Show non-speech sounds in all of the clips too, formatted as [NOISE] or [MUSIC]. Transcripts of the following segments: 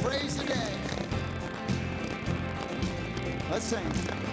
praise today. Let's sing.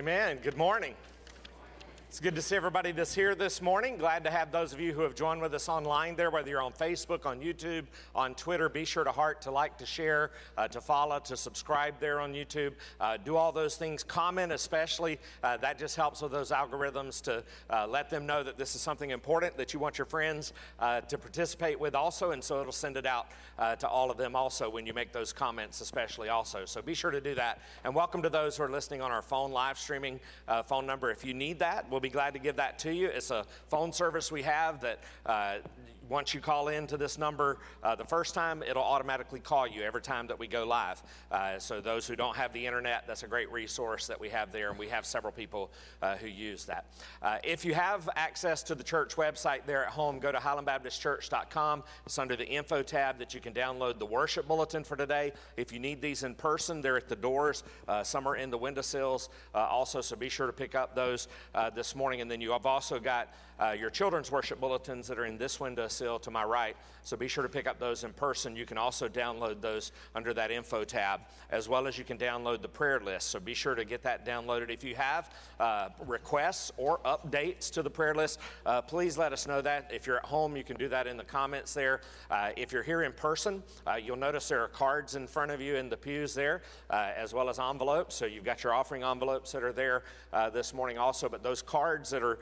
Amen. Good morning. It's good to see everybody that's here this morning. Glad to have those of you who have joined with us online there, whether you're on Facebook, on YouTube, on Twitter. Be sure to heart, to like, to share, uh, to follow, to subscribe there on YouTube. Uh, do all those things. Comment, especially. Uh, that just helps with those algorithms to uh, let them know that this is something important that you want your friends uh, to participate with also. And so it'll send it out uh, to all of them also when you make those comments, especially also. So be sure to do that. And welcome to those who are listening on our phone live streaming phone number. If you need that, we'll be glad to give that to you. It's a phone service we have that uh, once you call in to this number uh, the first time, it'll automatically call you every time that we go live. Uh, so those who don't have the internet, that's a great resource that we have there, and we have several people uh, who use that. Uh, if you have access to the church website there at home, go to highlandbaptistchurch.com. It's under the info tab that you can download the worship bulletin for today. If you need these in person, they're at the doors. Uh, some are in the windowsills also, so be sure to pick up those this morning. And then you have also got your children's worship bulletins that are in this window to my right. So be sure to pick up those in person. You can also download those under that info tab, as well as you can download the prayer list. So be sure to get that downloaded. If you have uh, requests or updates to the prayer list, uh, please let us know that. If you're at home, you can do that in the comments there. Uh, if you're here in person, uh, you'll notice there are cards in front of you in the pews there, uh, as well as envelopes. So you've got your offering envelopes that are there uh, this morning also. But those cards that are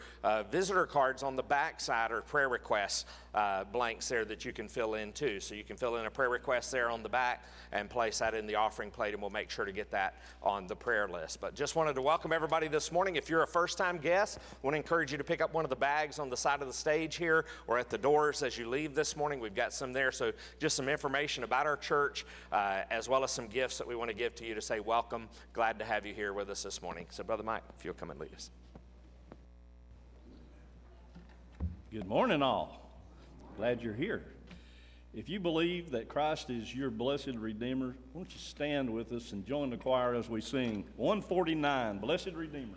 visitor cards on the back side are prayer requests uh, blanks there that you can fill in too. So you can fill in a prayer request there on the back and place that in the offering plate, and we'll make sure to get that on the prayer list. But just wanted to welcome everybody this morning. If you're a first time guest, I want to encourage you to pick up one of the bags on the side of the stage here or at the doors as you leave this morning. We've got some there. So just some information about our church, uh, as well as some gifts that we want to give to you to say welcome. Glad to have you here with us this morning. So, Brother Mike, if you'll come and lead us. Good morning, all. Glad you're here. If you believe that Christ is your blessed Redeemer, won't you stand with us and join the choir as we sing 149, Blessed Redeemer.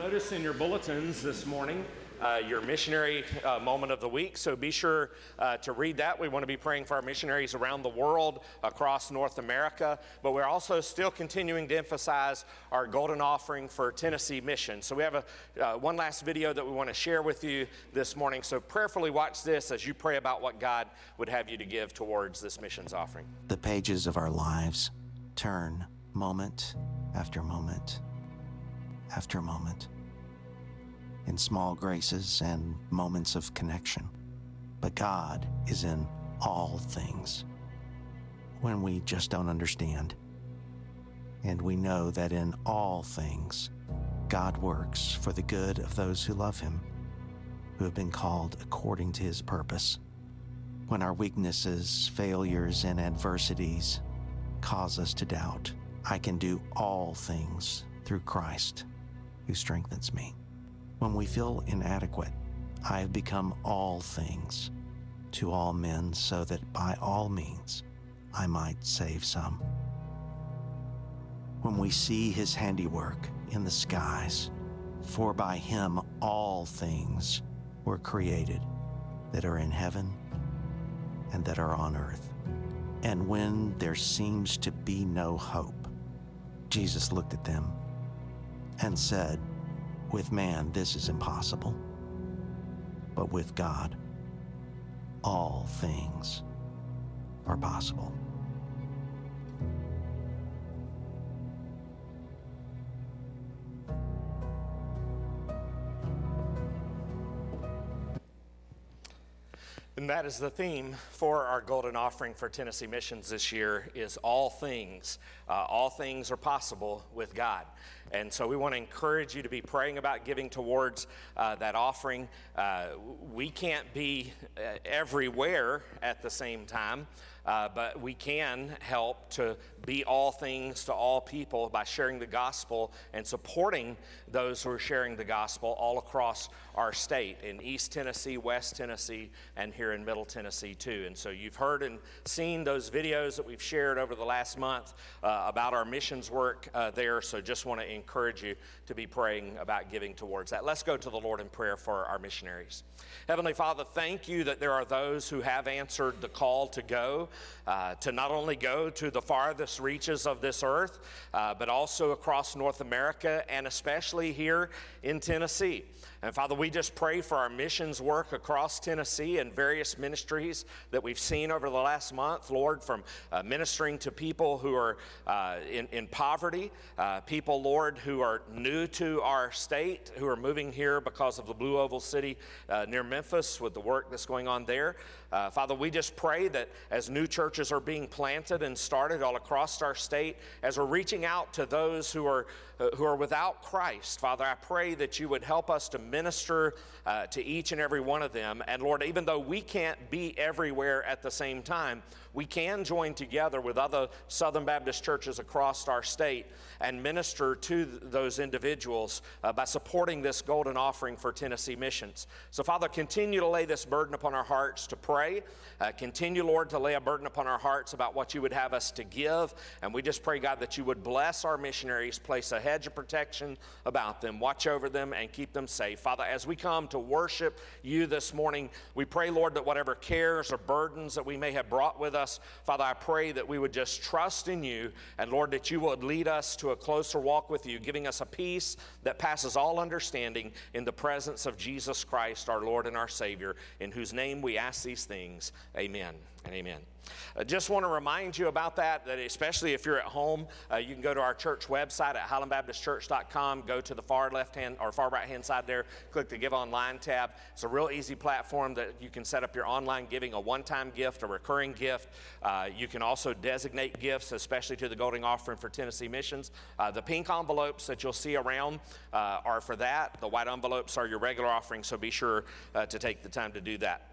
Notice in your bulletins this morning uh, your missionary uh, moment of the week. So be sure uh, to read that. We want to be praying for our missionaries around the world, across North America, but we're also still continuing to emphasize our golden offering for Tennessee mission. So we have a, uh, one last video that we want to share with you this morning. So prayerfully watch this as you pray about what God would have you to give towards this missions offering. The pages of our lives turn moment after moment after a moment in small graces and moments of connection. But God is in all things when we just don't understand. And we know that in all things, God works for the good of those who love Him, who have been called according to His purpose. When our weaknesses, failures, and adversities cause us to doubt, I can do all things through Christ who strengthens me. When we feel inadequate, I have become all things to all men so that by all means I might save some. When we see his handiwork in the skies, for by him all things were created that are in heaven and that are on earth. And when there seems to be no hope, Jesus looked at them and said, With man, this is impossible, but with God, all things are possible. That is the theme for our golden offering for Tennessee Missions this year is all things. Uh, all things are possible with God. And so we want to encourage you to be praying about giving towards uh, that offering. Uh, we can't be uh, everywhere at the same time. Uh, but we can help to be all things to all people by sharing the gospel and supporting those who are sharing the gospel all across our state in East Tennessee, West Tennessee, and here in Middle Tennessee too. And so you've heard and seen those videos that we've shared over the last month uh, about our missions work uh, there. So just want to encourage you to be praying about giving towards that. Let's go to the Lord in prayer for our missionaries. Heavenly Father, thank you that there are those who have answered the call to go, uh, to not only go to the farthest reaches of this earth, uh, but also across North America and especially here in Tennessee. And Father, we just pray for our missions work across Tennessee and various ministries that we've seen over the last month, Lord, from uh, ministering to people who are uh, in, in poverty, uh, people, Lord, who are new to our state, who are moving here because of the Blue Oval City uh, near Memphis with the work that's going on there. Uh, Father, we just pray that as new churches are being planted and started all across our state, as we're reaching out to those who are who are without Christ, Father, I pray that you would help us to minister uh, to each and every one of them. And Lord, even though we can't be everywhere at the same time, we can join together with other Southern Baptist churches across our state and minister to th- those individuals uh, by supporting this golden offering for Tennessee missions. So, Father, continue to lay this burden upon our hearts to pray. Uh, continue, Lord, to lay a burden upon our hearts about what you would have us to give. And we just pray, God, that you would bless our missionaries, place a hedge of protection about them, watch over them, and keep them safe. Father, as we come to worship you this morning, we pray, Lord, that whatever cares or burdens that we may have brought with us, Father, I pray that we would just trust in you, and Lord, that you would lead us to a closer walk with you, giving us a peace that passes all understanding in the presence of Jesus Christ, our Lord and our Savior, in whose name we ask these things. Amen and amen. I just want to remind you about that, that especially if you're at home, uh, you can go to our church website at highlandbaptistchurch.com, go to the far left hand or far right hand side there, click the Give Online tab. It's a real easy platform that you can set up your online giving, a one time gift, a recurring gift. Uh, you can also designate gifts, especially to the Golden Offering for Tennessee Missions. Uh, the pink envelopes that you'll see around uh, are for that, the white envelopes are your regular offering, so be sure uh, to take the time to do that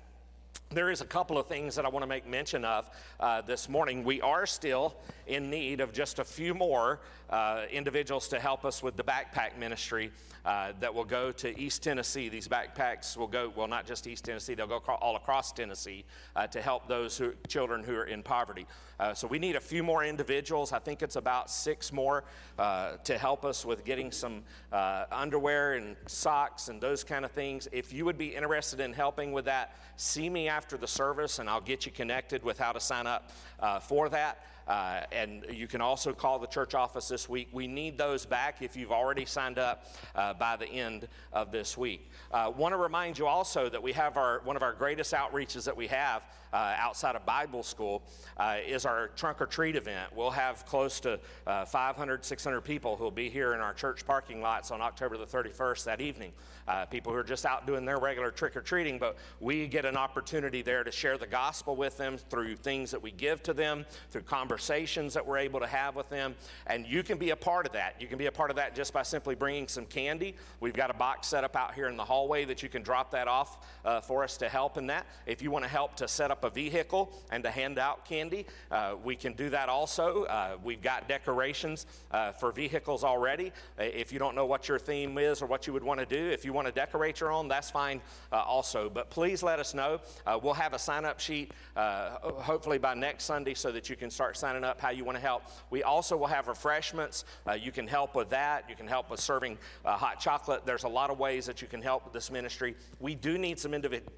there is a couple of things that I want to make mention of uh, this morning. We are still in need of just a few more uh, individuals to help us with the backpack ministry uh, that will go to East Tennessee. These backpacks will go, well, not just East Tennessee, they'll go all across Tennessee uh, to help those who, children who are in poverty. Uh, so we need a few more individuals. I think it's about six more uh, to help us with getting some underwear and socks and those kind of things. If you would be interested in helping with that, see me after the service and I'll get you connected with how to sign up uh, for that. Uh, and you can also call the church office this week. We need those back if you've already signed up uh, by the end of this week. Uh, Want to remind you also that we have our one of our greatest outreaches that we have uh, outside of Bible school uh, is our trunk or treat event. We'll have close to uh, 500, 600 people who'll be here in our church parking lots on October the 31st that evening. Uh, people who are just out doing their regular trick or treating, but we get an opportunity there to share the gospel with them through things that we give to them, through conversations that we're able to have with them. And you can be a part of that. You can be a part of that just by simply bringing some candy. We've got a box set up out here in the hallway that you can drop that off uh, for us to help in that. If you want to help to set up a vehicle and to hand out candy, uh, we can do that also. Uh, we've got decorations uh, for vehicles already. Uh, If you don't know what your theme is or what you would want to do, if you want to decorate your own, that's fine uh, also. But please let us know. We'll have a sign up sheet hopefully by next Sunday so that you can start signing up how you want to help. We also will have refreshments. You can help with that. You can help with serving hot chocolate. There's a lot of ways that you can help with this ministry. We do need some individuals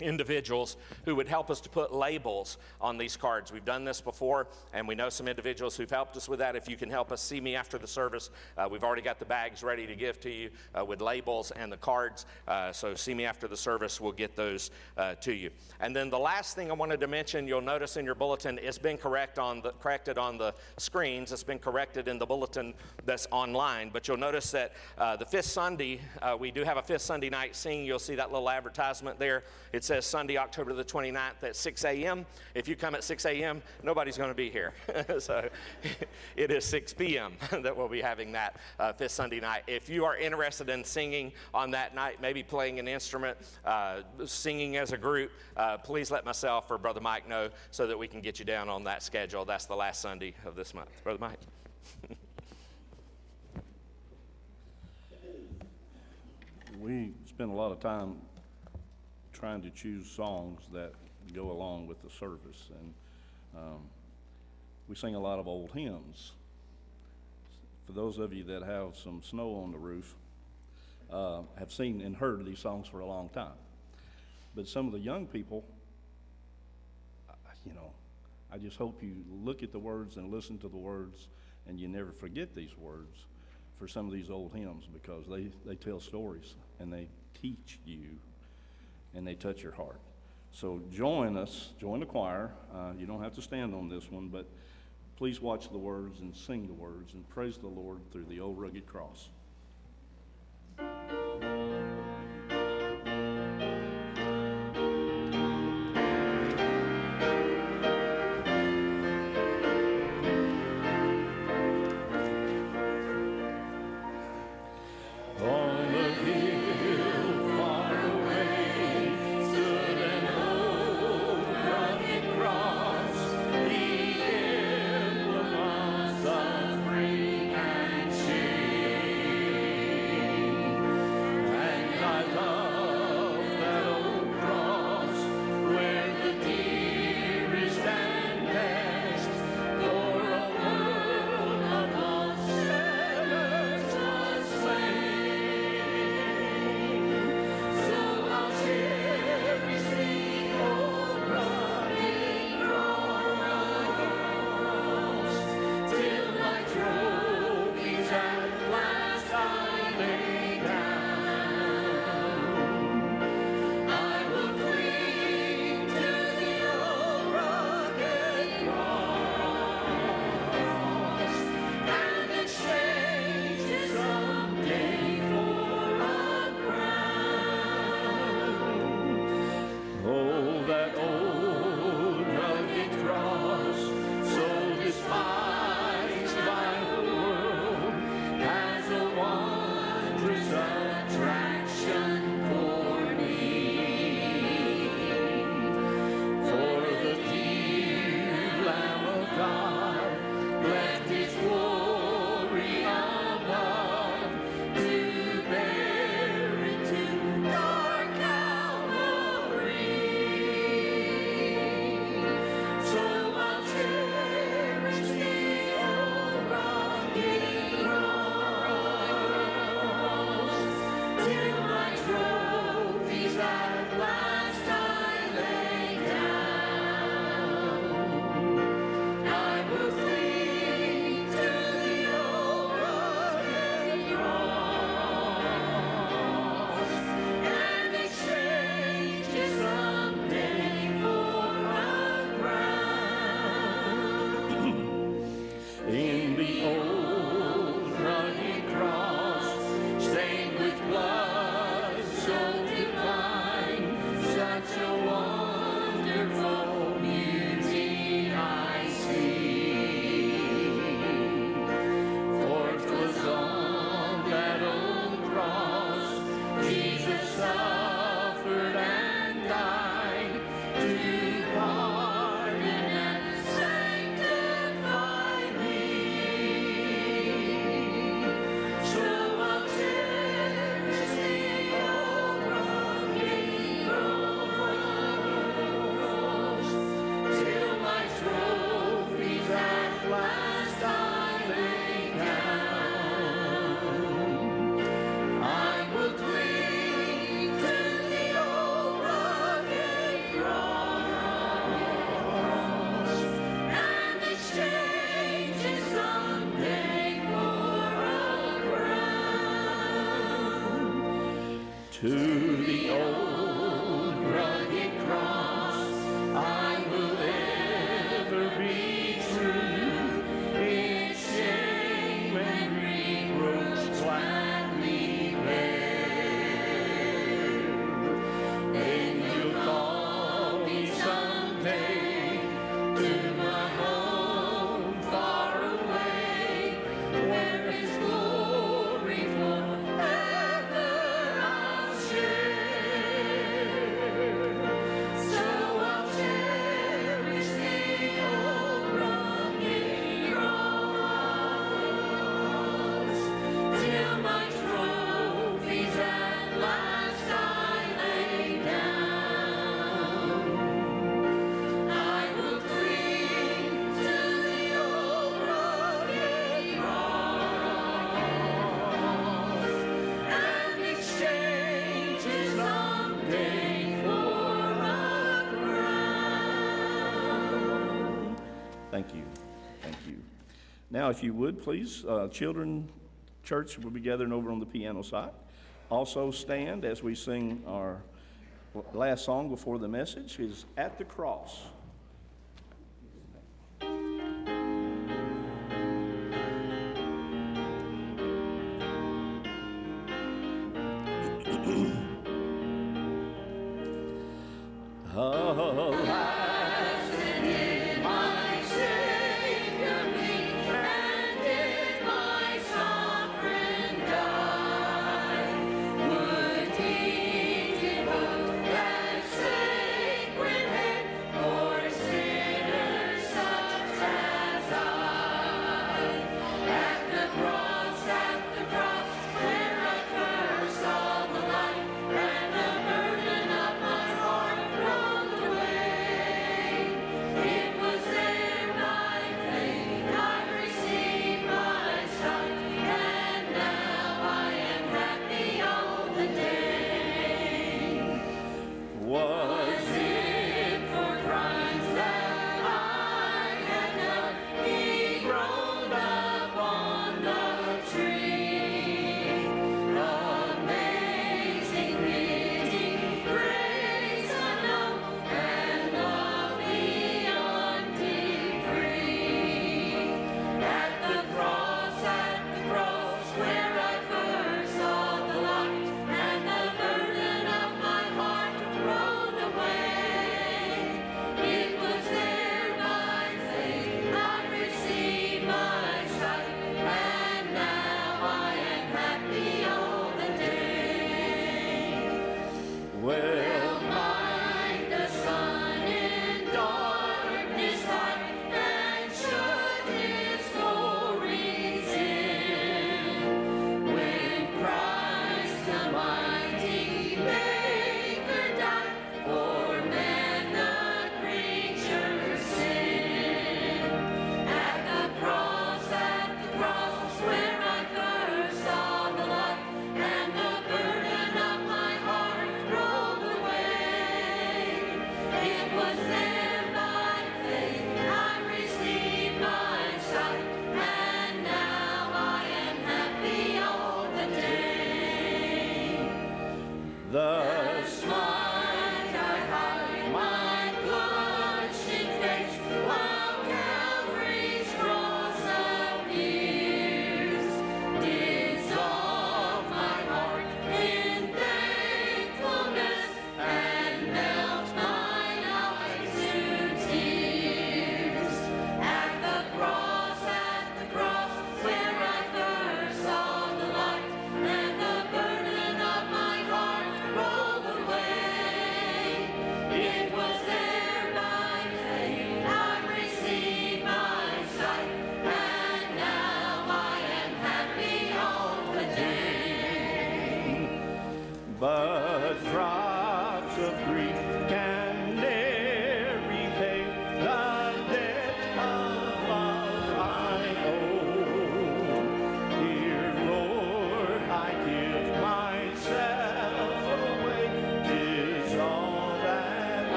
individuals who would help us to put labels on these cards. We've done this before, and we know some individuals who've helped us with that. If you can help us, see me after the service. Uh, we've already got the bags ready to give to you uh, with labels and the cards. Uh, so see me after the service. We'll get those uh, to you. And then the last thing I wanted to mention, you'll notice in your bulletin, it's been correct on the, corrected on the screens. It's been corrected in the bulletin that's online. But you'll notice that uh, the fifth Sunday, uh, we do have a fifth Sunday night singing. You'll see that little advertisement there. It's says Sunday, October the 29th at 6 a.m. If you come at 6 a.m., nobody's going to be here. [LAUGHS] so [LAUGHS] it is 6 p.m. [LAUGHS] that we'll be having that uh, fifth Sunday night. If you are interested in singing on that night, maybe playing an instrument, uh, singing as a group, uh, please let myself or Brother Mike know so that we can get you down on that schedule. That's the last Sunday of this month. Brother Mike. We spend a lot of time trying to choose songs that go along with the service, and um, we sing a lot of old hymns. For those of you that have some snow on the roof, uh, have seen and heard these songs for a long time. But some of the young people, you know, I just hope you look at the words and listen to the words, and you never forget these words for some of these old hymns because they, they tell stories and they teach you and they touch your heart. So join us, join the choir. Uh, you don't have to stand on this one, but please watch the words and sing the words and praise the Lord through the old rugged cross. now, if you would, please, uh, children, church will be gathering over on the piano side. Also, stand as we sing our last song before the message is At the Cross.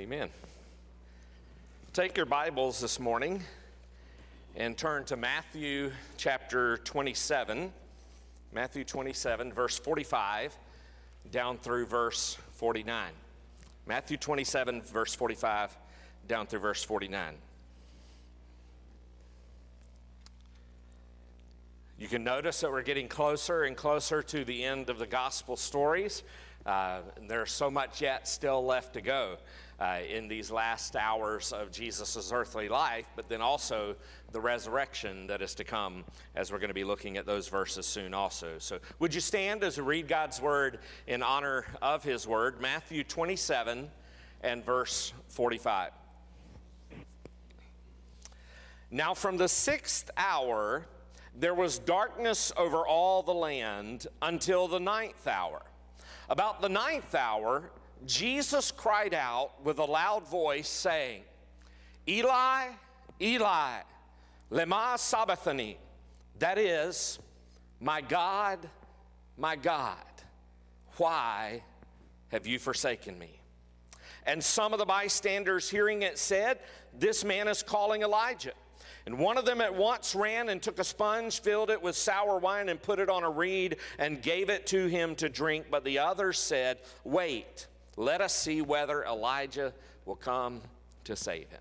Amen. Take your Bibles this morning and turn to Matthew chapter 27. Matthew 27, verse 45, down through verse 49. Matthew 27, verse 45, down through verse 49. You can notice that we're getting closer and closer to the end of the gospel stories. Uh, there's so much yet still left to go uh, in these last hours of Jesus' earthly life, but then also the resurrection that is to come as we're going to be looking at those verses soon also. So, would you stand as we read God's word in honor of his word? Matthew 27 and verse 45. Now, from the sixth hour, there was darkness over all the land until the ninth hour. About the ninth hour, Jesus cried out with a loud voice, saying, Eli, Eli, lema sabachthani. That is, my God, my God, why have you forsaken me? And some of the bystanders hearing it said, This man is calling Elijah. And one of them at once ran and took a sponge, filled it with sour wine, and put it on a reed and gave it to him to drink. But the others said, Wait, let us see whether Elijah will come to save him.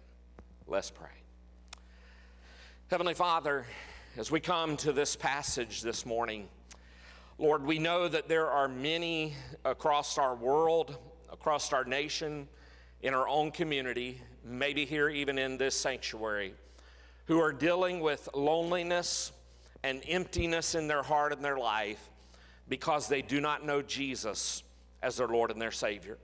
Let's pray. Heavenly Father, as we come to this passage this morning, Lord, we know that there are many across our world, across our nation, in our own community, maybe here even in this sanctuary who are dealing with loneliness and emptiness in their heart and their life because they do not know Jesus as their Lord and their Savior.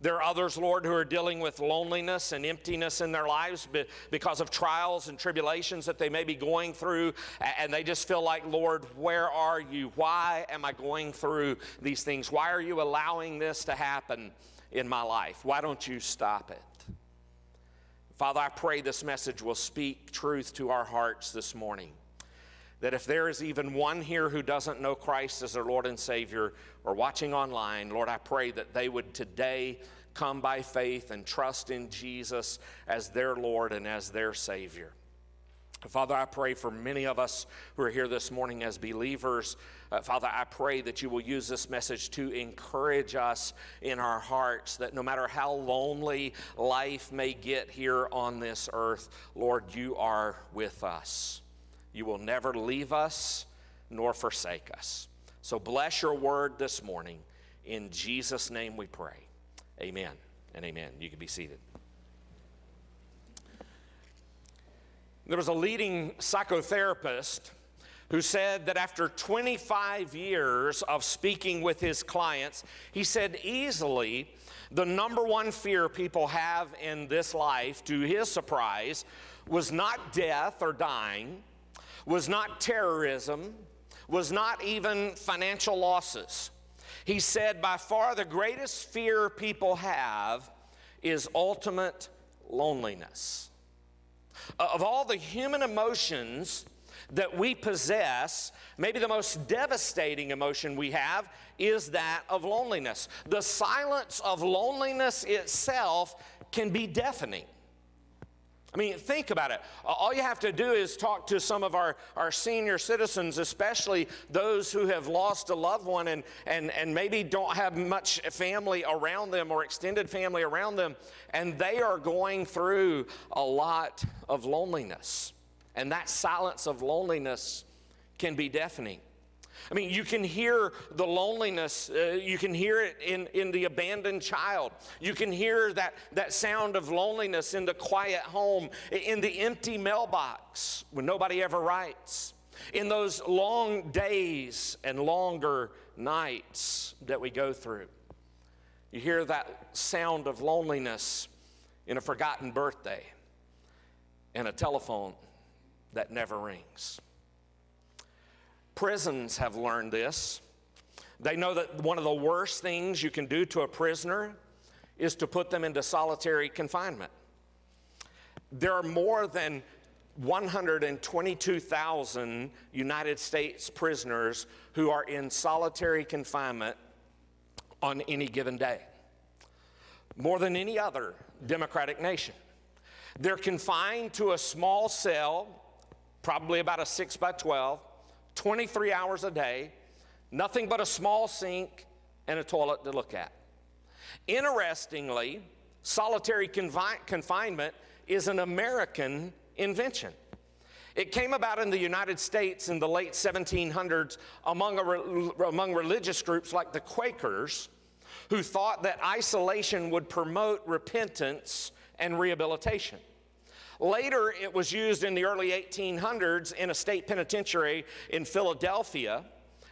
There are others, Lord, who are dealing with loneliness and emptiness in their lives because of trials and tribulations that they may be going through, and they just feel like, Lord, where are you? Why am I going through these things? Why are you allowing this to happen in my life? Why don't you stop it? Father, I pray this message will speak truth to our hearts this morning. That if there is even one here who doesn't know Christ as their Lord and Savior or watching online, Lord, I pray that they would today come by faith and trust in Jesus as their Lord and as their Savior. Father, I pray for many of us who are here this morning as believers. Uh, Father, I pray that you will use this message to encourage us in our hearts that no matter how lonely life may get here on this earth, Lord, you are with us. You will never leave us nor forsake us. So bless your word this morning. In Jesus' name we pray. Amen and amen. You can be seated. There was a leading psychotherapist who said that after 25 years of speaking with his clients, he said easily the number one fear people have in this life, to his surprise, was not death or dying, was not terrorism, was not even financial losses. He said, by far the greatest fear people have is ultimate loneliness. Of all the human emotions that we possess, maybe the most devastating emotion we have is that of loneliness. The silence of loneliness itself can be deafening. I mean, think about it. All you have to do is talk to some of our, our senior citizens, especially those who have lost a loved one and, and, and maybe don't have much family around them or extended family around them, and they are going through a lot of loneliness. And that silence of loneliness can be deafening. I mean, you can hear the loneliness. Uh, you can hear it in, in the abandoned child. You can hear that, that sound of loneliness in the quiet home, in the empty mailbox when nobody ever writes, in those long days and longer nights that we go through. You hear that sound of loneliness in a forgotten birthday and a telephone that never rings. Prisons have learned this. They know that one of the worst things you can do to a prisoner is to put them into solitary confinement. There are more than 122,000 United States prisoners who are in solitary confinement on any given day. More than any other, democratic nation. They're confined to a small cell, probably about a 6 by 12, 23 hours a day, nothing but a small sink and a toilet to look at. Interestingly, solitary confi- confinement is an American invention. It came about in the United States in the late 1700s among, re- among religious groups like the Quakers, who thought that isolation would promote repentance and rehabilitation. Later, it was used in the early 1800s in a state penitentiary in Philadelphia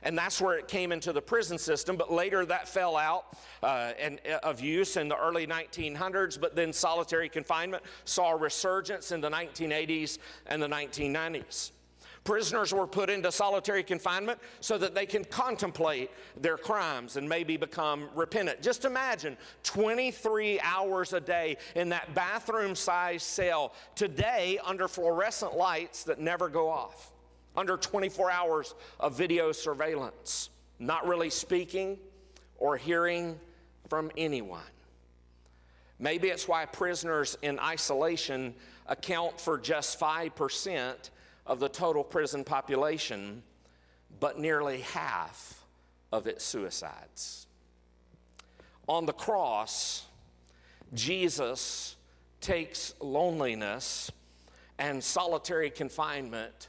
and that's where it came into the prison system. But later that fell out uh, and, uh, of use in the early 1900s. But then solitary confinement saw a resurgence in the 1980s and the 1990s. Prisoners were put into solitary confinement so that they can contemplate their crimes and maybe become repentant. Just imagine 23 hours a day in that bathroom sized cell, today under fluorescent lights that never go off under 24 hours of video surveillance, not really speaking or hearing from anyone. Maybe it's why prisoners in isolation account for just 5% of the total prison population, but nearly half of its suicides. On the cross, Jesus takes loneliness and solitary confinement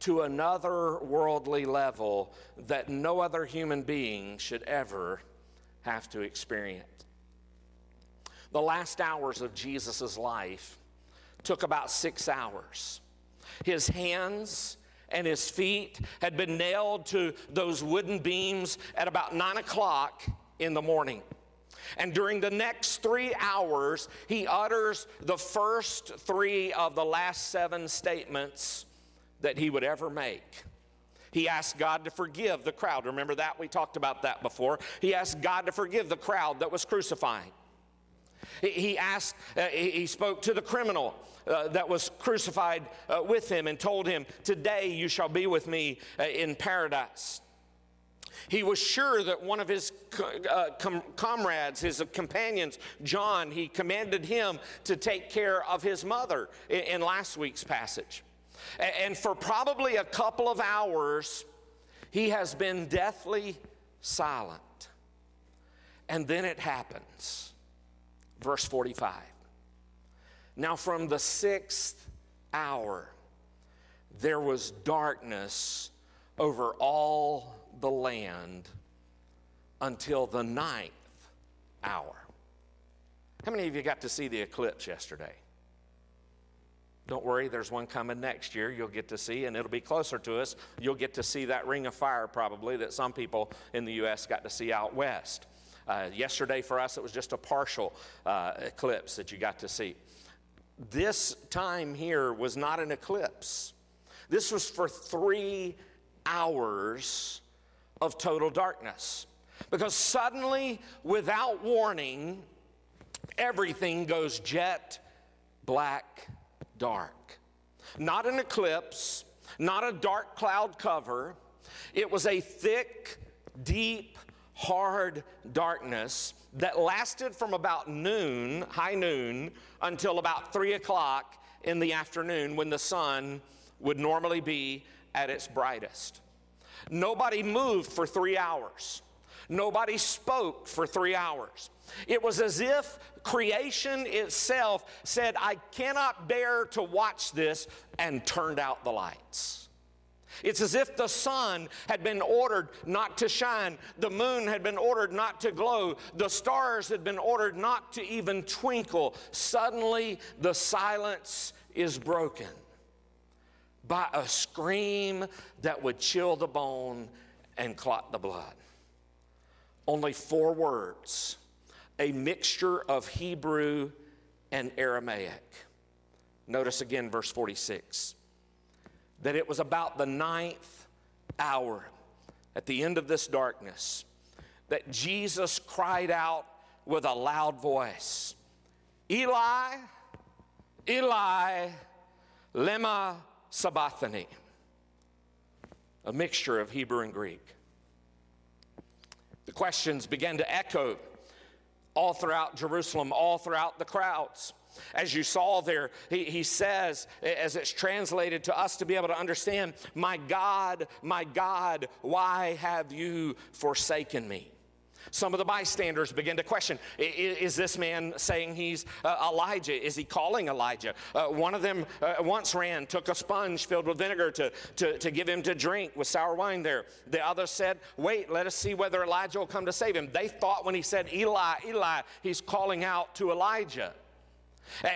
to another worldly level that no other human being should ever have to experience. The last hours of Jesus' life took about six hours. His hands and his feet had been nailed to those wooden beams at about nine o'clock in the morning. And during the next three hours, he utters the first three of the last seven statements that he would ever make. He asked God to forgive the crowd. Remember that? We talked about that before. He asked God to forgive the crowd that was crucifying. He asked, uh, he spoke to the criminal uh, that was crucified uh, with him and told him, Today you shall be with me uh, in paradise. He was sure that one of his uh, com- comrades, his companions, John, he commanded him to take care of his mother in, in last week's passage. And for probably a couple of hours, he has been deathly silent. And then it happens. Verse 45. Now, from the sixth hour, there was darkness over all the land until the ninth hour. How many of you got to see the eclipse yesterday? Don't worry, there's one coming next year you'll get to see, and it'll be closer to us. You'll get to see that ring of fire probably that some people in the U.S. got to see out west. Uh, yesterday for us, it was just a partial uh, eclipse that you got to see. This time here was not an eclipse, this was for three hours of total darkness. Because suddenly, without warning, everything goes jet black dark. Not an eclipse, not a dark cloud cover. It was a thick, deep, hard darkness that lasted from about noon, high noon, until about three o'clock in the afternoon when the sun would normally be at its brightest. Nobody moved for three hours. Nobody spoke for three hours. It was as if creation itself said, I cannot bear to watch this, and turned out the lights. It's as if the sun had been ordered not to shine, the moon had been ordered not to glow, the stars had been ordered not to even twinkle. Suddenly, the silence is broken by a scream that would chill the bone and clot the blood. Only four words a mixture of Hebrew and Aramaic. Notice again verse 46 that it was about the ninth hour at the end of this darkness that Jesus cried out with a loud voice Eli, Eli, lema sabachthani. A mixture of Hebrew and Greek. The questions began to echo all throughout Jerusalem, all throughout the crowds. As you saw there, he, he says, as it's translated to us to be able to understand, My God, my God, why have you forsaken me? Some of the bystanders begin to question Is this man saying he's uh, Elijah? Is he calling Elijah? Uh, one of them uh, once ran, took a sponge filled with vinegar to, to, to give him to drink with sour wine there. The other said, Wait, let us see whether Elijah will come to save him. They thought when he said, Eli, Eli, he's calling out to Elijah.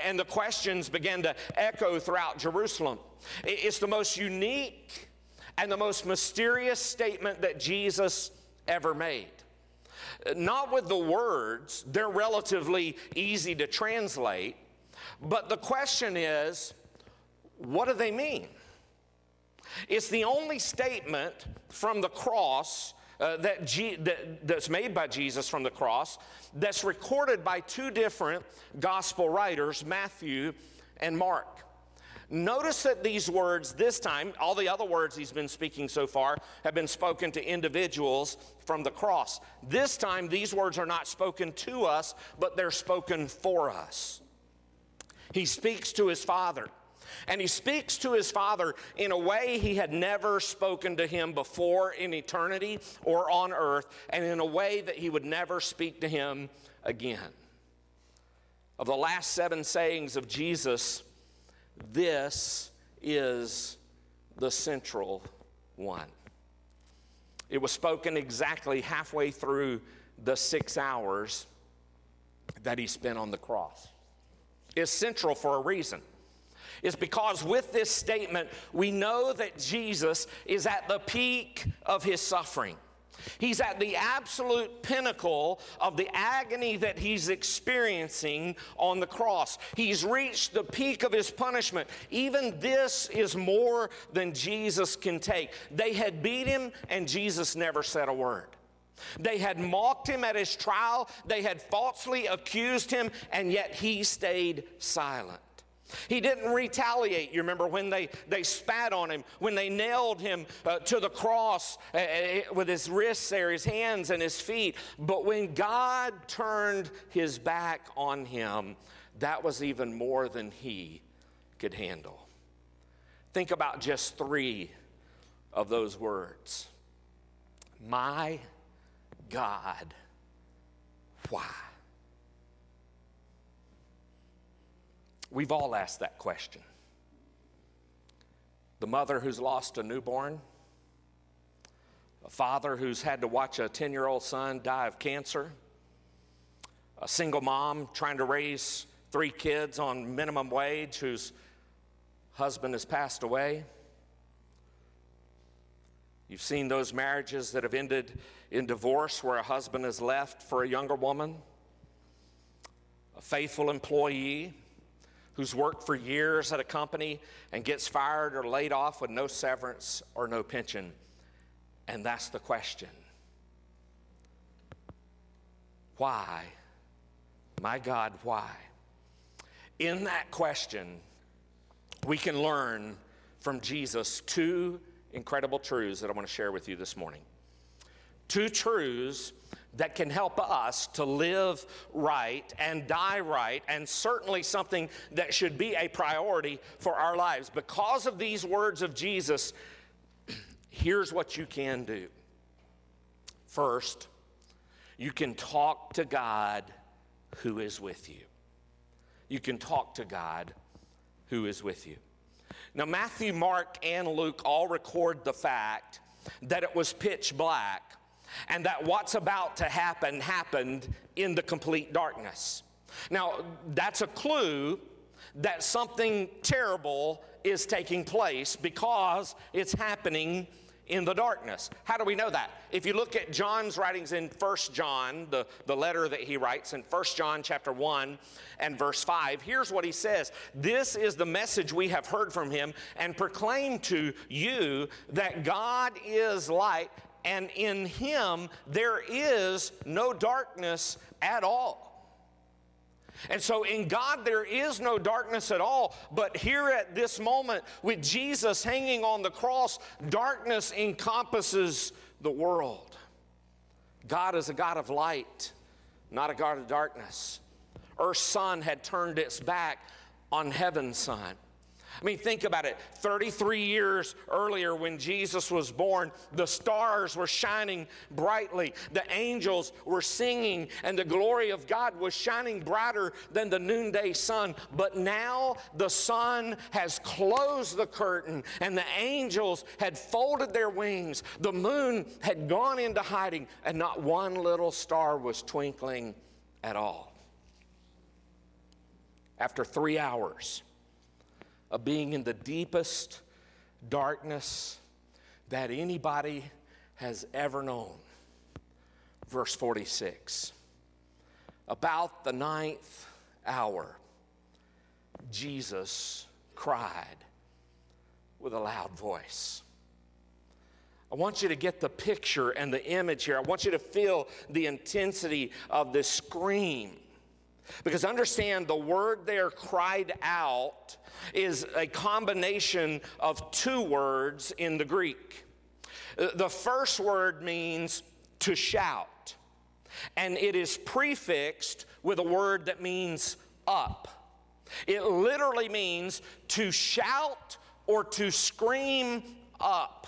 And the questions began to echo throughout Jerusalem. It's the most unique and the most mysterious statement that Jesus ever made. Not with the words, they're relatively easy to translate, but the question is what do they mean? It's the only statement from the cross uh, that, G- that, that's made by Jesus from the cross that's recorded by two different gospel writers, Matthew and Mark. Notice that these words this time, all the other words he's been speaking so far, have been spoken to individuals from the cross. This time, these words are not spoken to us, but they're spoken for us. He speaks to his Father. And he speaks to his father in a way he had never spoken to him before in eternity or on earth, and in a way that he would never speak to him again. Of the last seven sayings of Jesus, this is the central one. It was spoken exactly halfway through the six hours that he spent on the cross. It's central for a reason. It's because with this statement, we know that Jesus is at the peak of his suffering. He's at the absolute pinnacle of the agony that he's experiencing on the cross. He's reached the peak of his punishment. Even this is more than Jesus can take. They had beat him, and Jesus never said a word. They had mocked him at his trial, they had falsely accused him, and yet he stayed silent. He didn't retaliate. You remember when they, they spat on him, when they nailed him uh, to the cross uh, with his wrists there, his hands and his feet. But when God turned his back on him, that was even more than he could handle. Think about just three of those words My God, why? We've all asked that question. The mother who's lost a newborn, a father who's had to watch a 10 year old son die of cancer, a single mom trying to raise three kids on minimum wage whose husband has passed away. You've seen those marriages that have ended in divorce where a husband is left for a younger woman, a faithful employee who's worked for years at a company and gets fired or laid off with no severance or no pension? And that's the question. Why? My God, why? In that question, we can learn from Jesus two incredible truths that I want to share with you this morning. Two truths that can help us to live right and die right, and certainly something that should be a priority for our lives. Because of these words of Jesus, [CLEARS THROAT] here's what you can do. First, you can talk to God who is with you. You can talk to God who is with you. Now, Matthew, Mark, and Luke all record the fact that it was pitch black and that what's about to happen happened in the complete darkness. Now, that's a clue that something terrible is taking place because it's happening in the darkness. How do we know that? If you look at John's writings in First John, the, the letter that he writes in First John chapter 1 and verse 5, here's what he says. This is the message we have heard from him and proclaim to you that God is light and in him there is no darkness at all. And so in God, there is no darkness at all. But here at this moment, with Jesus hanging on the cross, darkness encompasses the world. God is a God of light, not a God of darkness. Earth's sun had turned its back on heaven's sun. I mean, think about it. 33 years earlier, when Jesus was born, the stars were shining brightly, the angels were singing, and the glory of God was shining brighter than the noonday sun. But now the sun has closed the curtain, and the angels had folded their wings. The moon had gone into hiding, and not one little star was twinkling at all. After three hours, of being in the deepest darkness that anybody has ever known. Verse 46 About the ninth hour, Jesus cried with a loud voice. I want you to get the picture and the image here. I want you to feel the intensity of this scream. Because understand the word there cried out is a combination of two words in the Greek. Uh, the first word means to shout, and it is prefixed with a word that means up. It literally means to shout or to scream up.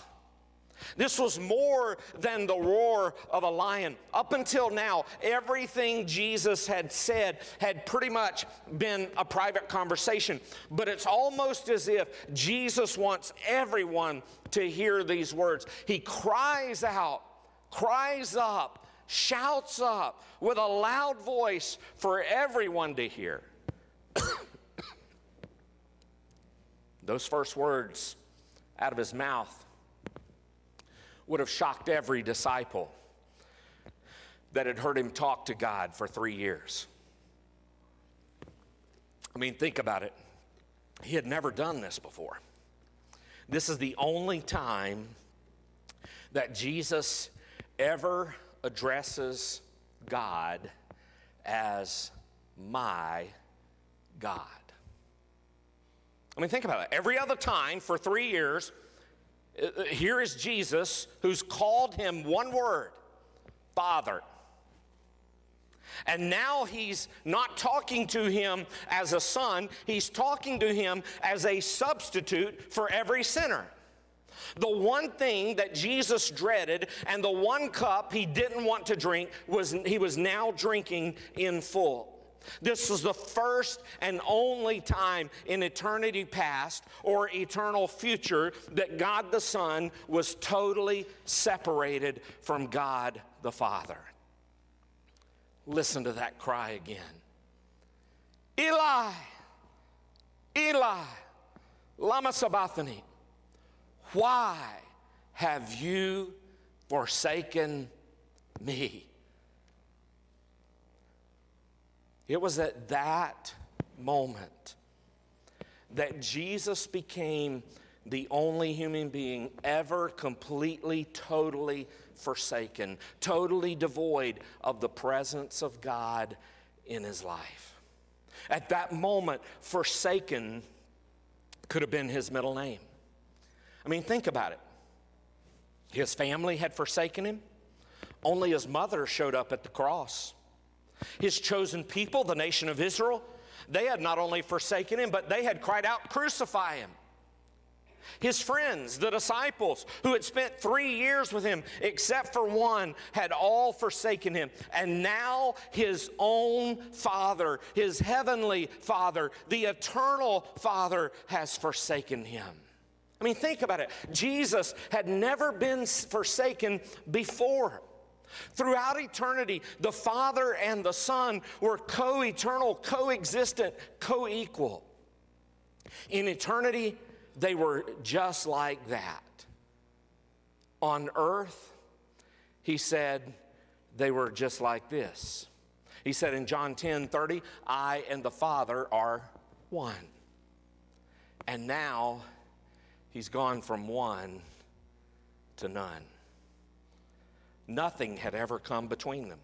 This was more than the roar of a lion. Up until now, everything Jesus had said had pretty much been a private conversation. But it's almost as if Jesus wants everyone to hear these words. He cries out, cries up, shouts up with a loud voice for everyone to hear. [COUGHS] Those first words out of his mouth would have shocked every disciple that had heard him talk to God for three years. I mean, think about it. He had never done this before. This is the only time that Jesus ever addresses God as my God. I mean, think about it. Every other time for three years, Uh, uh, here is Jesus who's called him one word Father. And now he's not talking to him as a son, he's talking to him as a substitute for every sinner. The one thing that Jesus dreaded and the one cup he didn't want to drink was he was now drinking in full. This was the first and only time in eternity past or eternal future that God the Son was totally separated from God the Father. Listen to that cry again Eli, Eli, Lama Sabachthani, why have you forsaken me? It was at that moment that Jesus became the only human being ever completely, totally forsaken, totally devoid of the presence of God in his life. At that moment, forsaken could have been his middle name. I mean, think about it. His family had forsaken him, only his mother showed up at the cross. His chosen people, the nation of Israel, they had not only forsaken him, but they had cried out, Crucify him. His friends, the disciples who had spent three years with him, except for one, had all forsaken him. And now his own Father, his heavenly Father, the eternal Father, has forsaken him. I mean, think about it. Jesus had never been forsaken before. Throughout eternity, the Father and the Son were co eternal, co existent, co equal. In eternity, they were just like that. On earth, he said they were just like this. He said in John 10 30, I and the Father are one. And now he's gone from one to none. Nothing had ever come between them.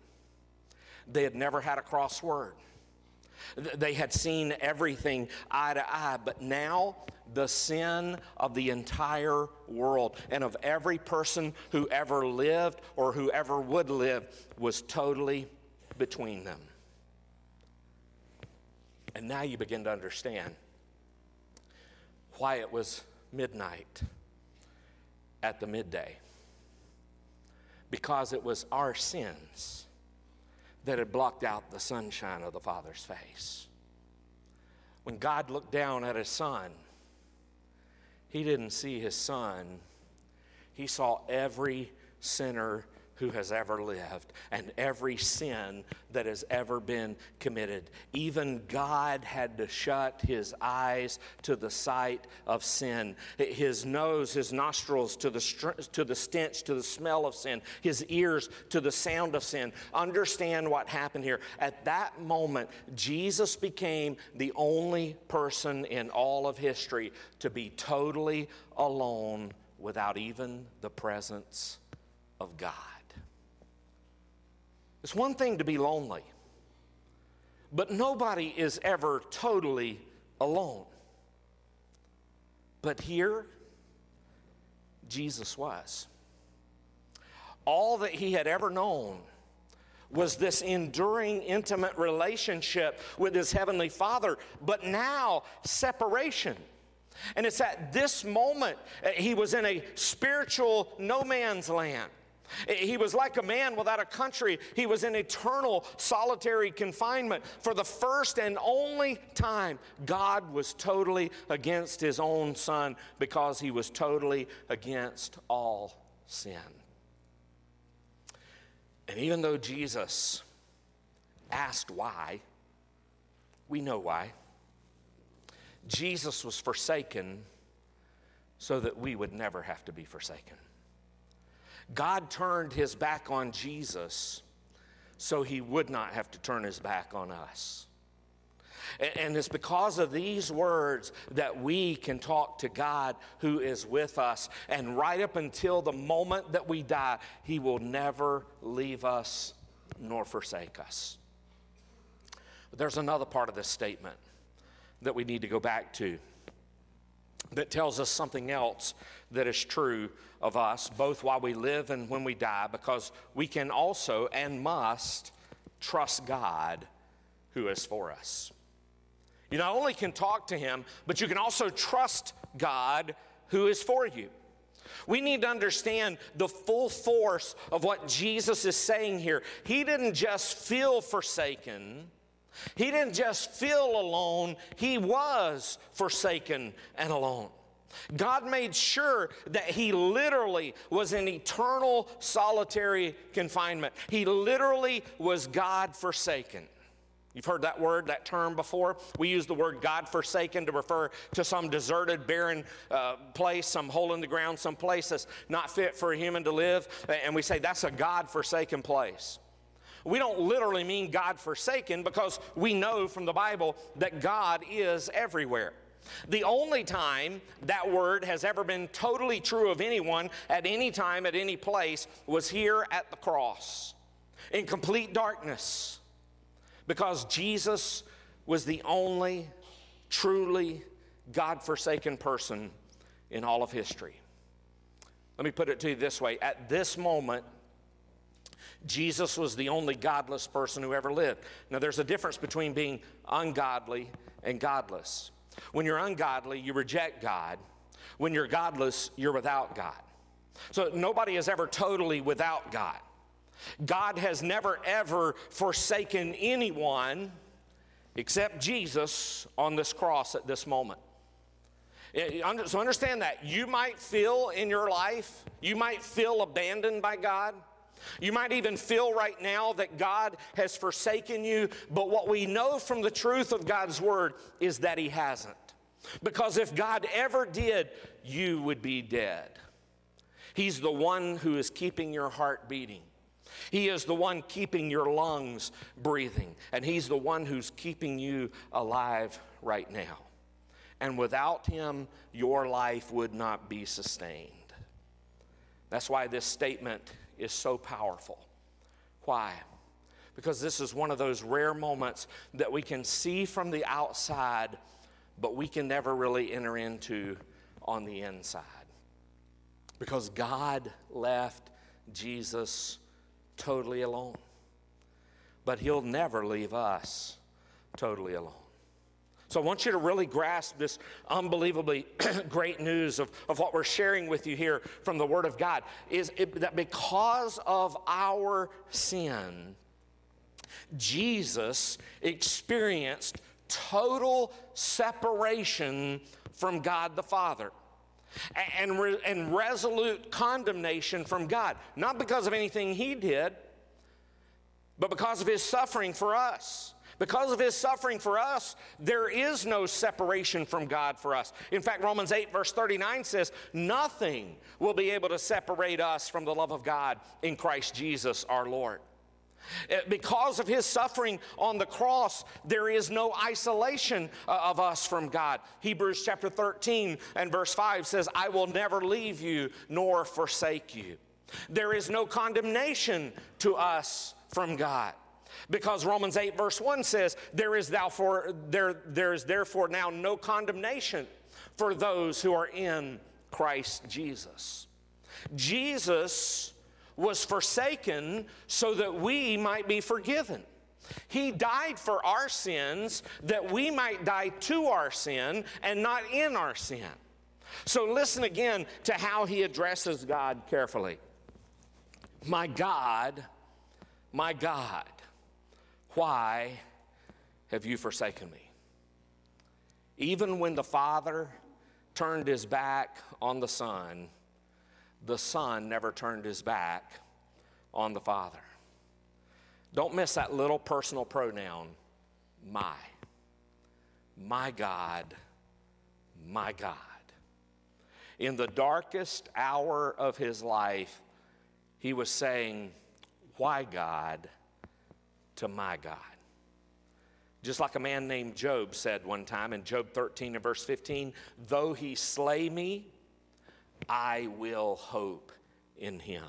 They had never had a crossword. They had seen everything eye to eye, but now the sin of the entire world and of every person who ever lived or who ever would live was totally between them. And now you begin to understand why it was midnight at the midday. Because it was our sins that had blocked out the sunshine of the Father's face. When God looked down at his son, he didn't see his son, he saw every sinner who has ever lived and every sin that has ever been committed. Even God had to shut his eyes to the sight of sin, his nose, his nostrils to the, to the stench, to the smell of sin, his ears to the sound of sin. Understand what happened here. At that moment, Jesus became the only person in all of history to be totally alone without even the presence of God. It's one thing to be lonely, but nobody is ever totally alone. But here, Jesus was. All that he had ever known was this enduring, intimate relationship with his heavenly Father, but now separation. And it's at this moment he was in a spiritual no man's land. He was like a man without a country. He was in eternal solitary confinement. For the first and only time, God was totally against his own son because he was totally against all sin. And even though Jesus asked why, we know why. Jesus was forsaken so that we would never have to be forsaken. God turned his back on Jesus so he would not have to turn his back on us. And it's because of these words that we can talk to God who is with us. And right up until the moment that we die, He will never leave us nor forsake us. But there's another part of this statement that we need to go back to that tells us something else that is true of us, both while we live and when we die, because we can also and must trust God who is for us. You not only can talk to Him, but you can also trust God who is for you. We need to understand the full force of what Jesus is saying here. He didn't just feel forsaken. He didn't just feel alone, he was forsaken and alone. God made sure that he literally was in eternal solitary confinement. He literally was God forsaken. You've heard that word, that term before. We use the word God forsaken to refer to some deserted, barren uh, place, some hole in the ground, some place that's not fit for a human to live. And we say that's a God forsaken place. We don't literally mean God forsaken because we know from the Bible that God is everywhere. The only time that word has ever been totally true of anyone at any time, at any place, was here at the cross in complete darkness because Jesus was the only truly God forsaken person in all of history. Let me put it to you this way at this moment, Jesus was the only godless person who ever lived. Now, there's a difference between being ungodly and godless. When you're ungodly, you reject God. When you're godless, you're without God. So nobody is ever totally without God. God has never ever forsaken anyone except Jesus on this cross at this moment. Eh, so understand that. You might feel in your life, you might feel abandoned by God. You might even feel right now that God has forsaken you, but what we know from the truth of God's word is that He hasn't. Because if God ever did, you would be dead. He's the one who is keeping your heart beating. He is the one keeping your lungs breathing. And He's the one who's keeping you alive right now. And without Him, your life would not be sustained. That's why this statement is so powerful. Why? Because this is one of those rare moments that we can see from the outside, but we can never really enter into on the inside. Because God left Jesus totally alone. but He'll never leave us totally alone. So I want you to really grasp this unbelievably [CLEARS THROAT] great news of, of what we're sharing with you here from the Word of God is it, that because of our sin, Jesus experienced total separation from God the Father and, re- and resolute condemnation from God. Not because of anything he did, but because of his suffering for us. Because of his suffering for us, there is no separation from God for us. In fact, Romans 8, verse 39 says, Nothing will be able to separate us from the love of God in Christ Jesus our Lord. Uh, because of his suffering on the cross, there is no isolation uh, of us from God. Hebrews chapter 13 and verse 5 says, I will never leave you nor forsake you. There is no condemnation to us from God. Because Romans 8, verse 1 says, There is, therefore, there, there is therefore now no condemnation for those who are in Christ Jesus. Jesus was forsaken so that we might be forgiven. He died for our sins that we might die to our sin and not in our sin. So listen again to how he addresses God carefully. My God, my God, why have you forsaken me? Even when the Father turned his back on the Son, the Son never turned his back on the Father. Don't miss that little personal pronoun, my. My God, my God. In the darkest hour of his life, he was saying, Why God to my God? Just like a man named Job said one time in Job 13 and verse 15, though he slay me, I will hope in him.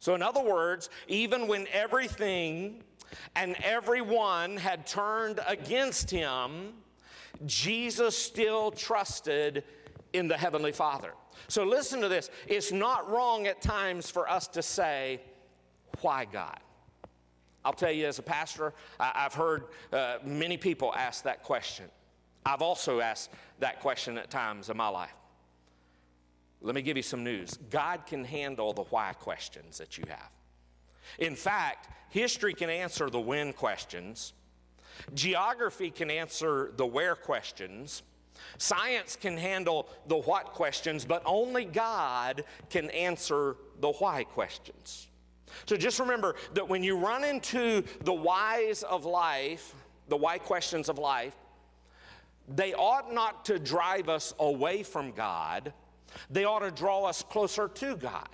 So, in other words, even when everything and everyone had turned against him, Jesus still trusted in the Heavenly Father. So, listen to this. It's not wrong at times for us to say, Why God? I'll tell you, as a pastor, I've heard uh, many people ask that question. I've also asked that question at times in my life. Let me give you some news. God can handle the why questions that you have. In fact, history can answer the when questions, geography can answer the where questions. Science can handle the what questions, but only God can answer the why questions. So just remember that when you run into the whys of life, the why questions of life, they ought not to drive us away from God they ought to draw us closer to God.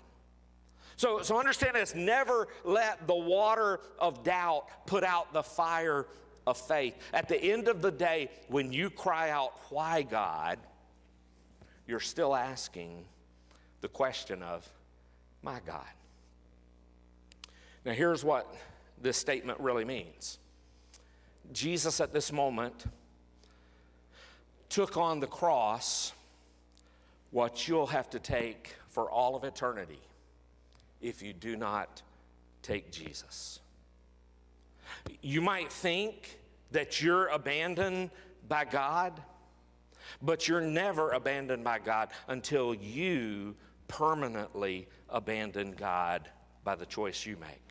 So, so understand this never let the water of doubt put out the fire of faith. At the end of the day, when you cry out, Why God? you're still asking the question of, My God. Now, here's what this statement really means Jesus, at this moment, took on the cross what you'll have to take for all of eternity if you do not take Jesus. You might think that you're abandoned by God, but you're never abandoned by God until you permanently abandon God by the choice you make.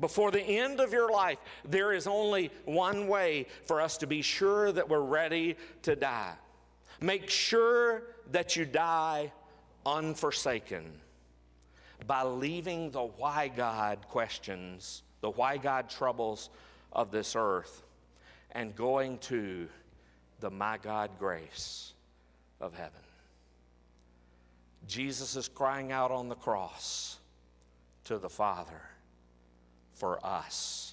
Before the end of your life, there is only one way for us to be sure that we're ready to die. Make sure that you die unforsaken by leaving the why God questions, the why God troubles of this earth, and going to the my God grace of heaven. Jesus is crying out on the cross to the Father for us,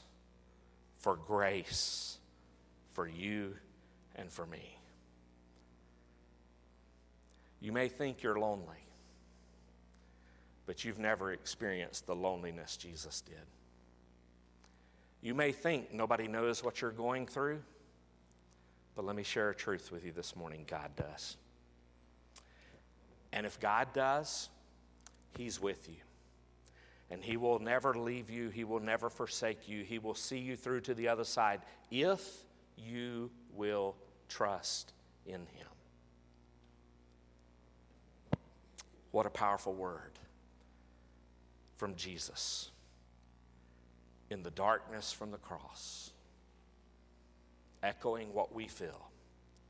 for grace, for you, and for me. You may think you're lonely, but you've never experienced the loneliness Jesus did. You may think nobody knows what you're going through, but let me share a truth with you this morning God does. And if God does, He's with you. And He will never leave you, He will never forsake you, He will see you through to the other side if you will trust in Him. What a powerful word from Jesus in the darkness from the cross, echoing what we feel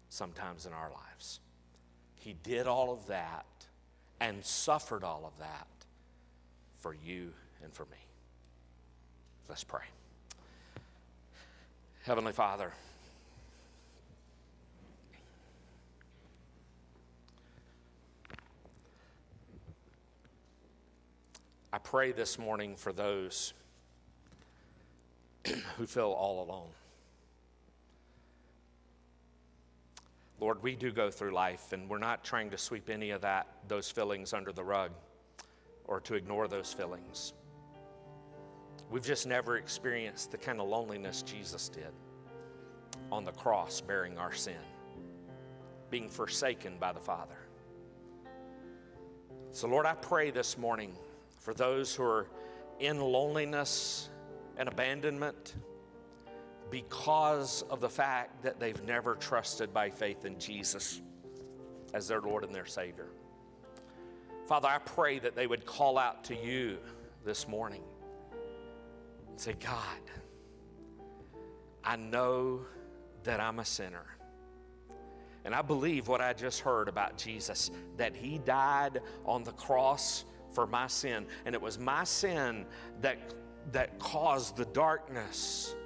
sometimes in our lives. He did all of that and suffered all of that for you and for me. Let's pray. Heavenly Father, I pray this morning for those [CLEARS THROAT] who feel all alone. Lord, we do go through life, and we're not trying to sweep any of that, those feelings under the rug or to ignore those feelings. We've just never experienced the kind of loneliness Jesus did on the cross bearing our sin, being forsaken by the Father. So, Lord, I pray this morning for those who are in loneliness and abandonment because of the fact that they've never trusted by faith in Jesus as their Lord and their Savior. Father, I pray that they would call out to you this morning and say, God, I know that I'm a sinner. And I believe what I just heard about Jesus that he died on the cross for my sin. And it was my sin that, that caused the darkness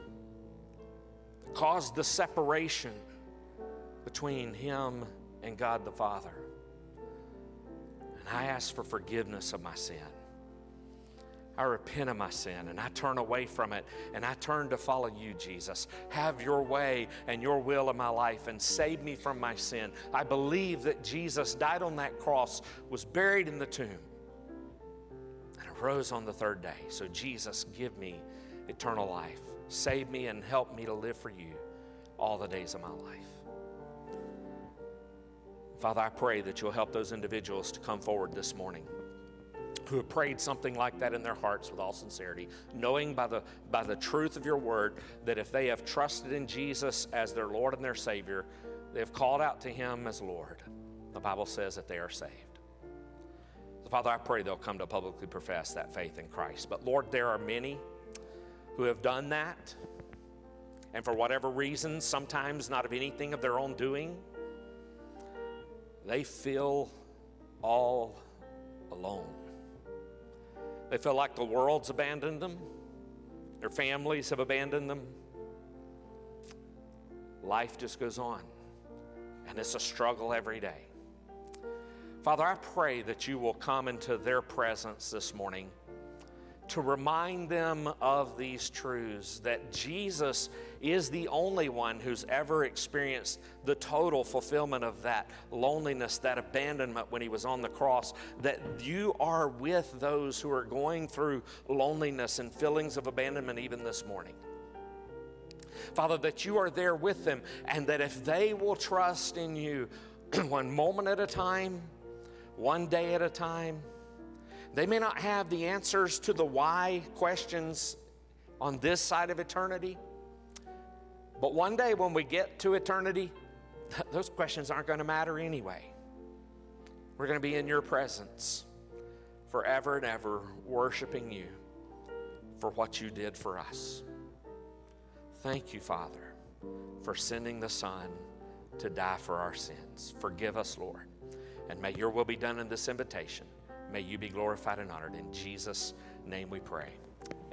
caused the separation between him and God the Father. And I ask for forgiveness of my sin. I repent of my sin and I turn away from it and I turn to follow you, Jesus. Have your way and your will in my life and save me from my sin. I believe that Jesus died on that cross, was buried in the tomb, and arose on the third day. So, Jesus, give me eternal life. Save me and help me to live for you all the days of my life. Father, I pray that you'll help those individuals to come forward this morning who have prayed something like that in their hearts with all sincerity, knowing by the, by the truth of your word that if they have trusted in Jesus as their Lord and their Savior, they have called out to Him as Lord. The Bible says that they are saved. So Father, I pray they'll come to publicly profess that faith in Christ. But Lord, there are many who have done that, and for whatever reason, sometimes not of anything of their own doing, they feel all alone. They feel like the world's abandoned them, their families have abandoned them. Life just goes on, and it's a struggle every day. Father, I pray that you will come into their presence this morning to remind them of these truths that Jesus is the only one who's ever experienced the total fulfillment of that loneliness, that abandonment when he was on the cross, that you are with those who are going through loneliness and feelings of abandonment even this morning. Father, that you are there with them, and that if they will trust in you [CLEARS THROAT] one moment at a time, one day at a time, they may not have the answers to the why questions on this side of eternity. But one day when we get to eternity, [LAUGHS] those questions aren't going to matter anyway. We're going to be in your presence forever and ever, worshiping you for what you did for us. Thank you, Father, for sending the Son to die for our sins. Forgive us, Lord. And may your will be done in this invitation. May you be glorified and honored. In Jesus' name we pray.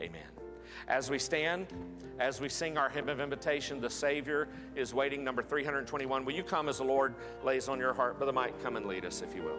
Amen. As we stand, as we sing our hymn of invitation, the Savior is waiting, number 321. Will you come as the Lord lays on your heart? Brother Mike, come and lead us, if you will.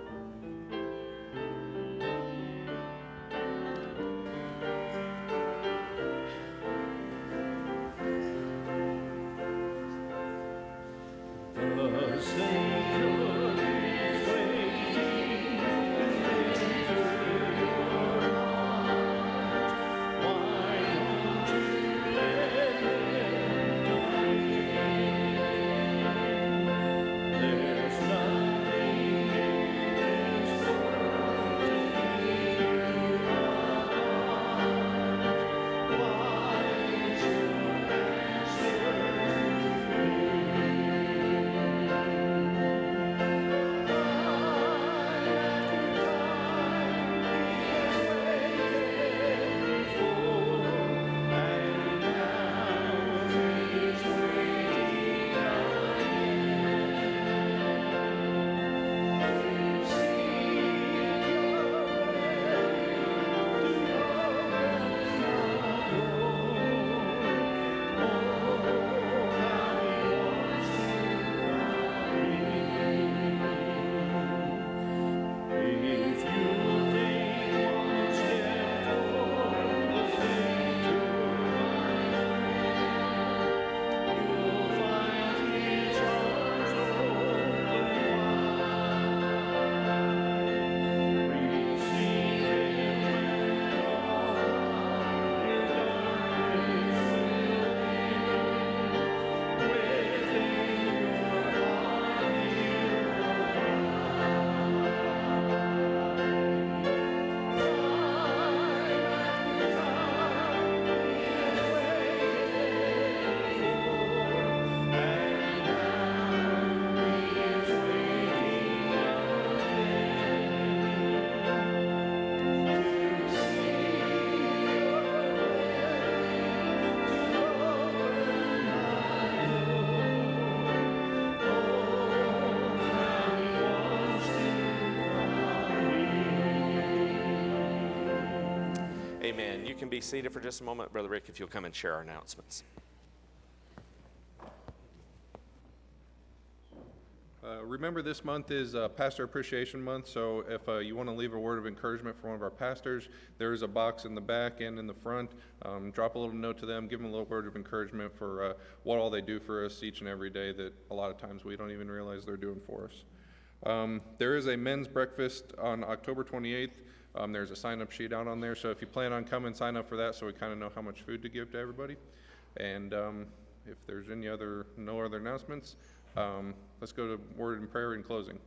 Can be seated for just a moment. Brother Rick, if you'll come and share our announcements. Uh, remember, this month is uh, Pastor Appreciation Month, so if uh, you want to leave a word of encouragement for one of our pastors, there is a box in the back and in the front. Um, drop a little note to them, give them a little word of encouragement for uh, what all they do for us each and every day that a lot of times we don't even realize they're doing for us. Um, there is a men's breakfast on October 28th. Um, there's a sign up sheet out on there, so if you plan on coming, sign up for that so we kind of know how much food to give to everybody. And um, if there's any other, no other announcements, um, let's go to word and prayer in closing.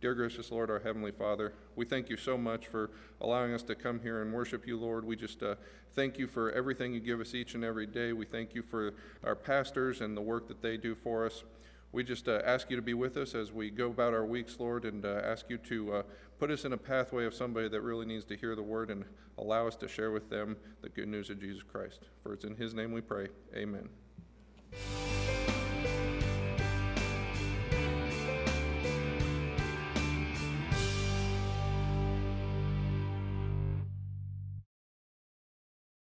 Dear gracious Lord, our Heavenly Father, we thank you so much for allowing us to come here and worship you, Lord. We just uh, thank you for everything you give us each and every day. We thank you for our pastors and the work that they do for us. We just uh, ask you to be with us as we go about our weeks, Lord, and uh, ask you to uh, put us in a pathway of somebody that really needs to hear the word and allow us to share with them the good news of Jesus Christ. For it's in his name we pray. Amen.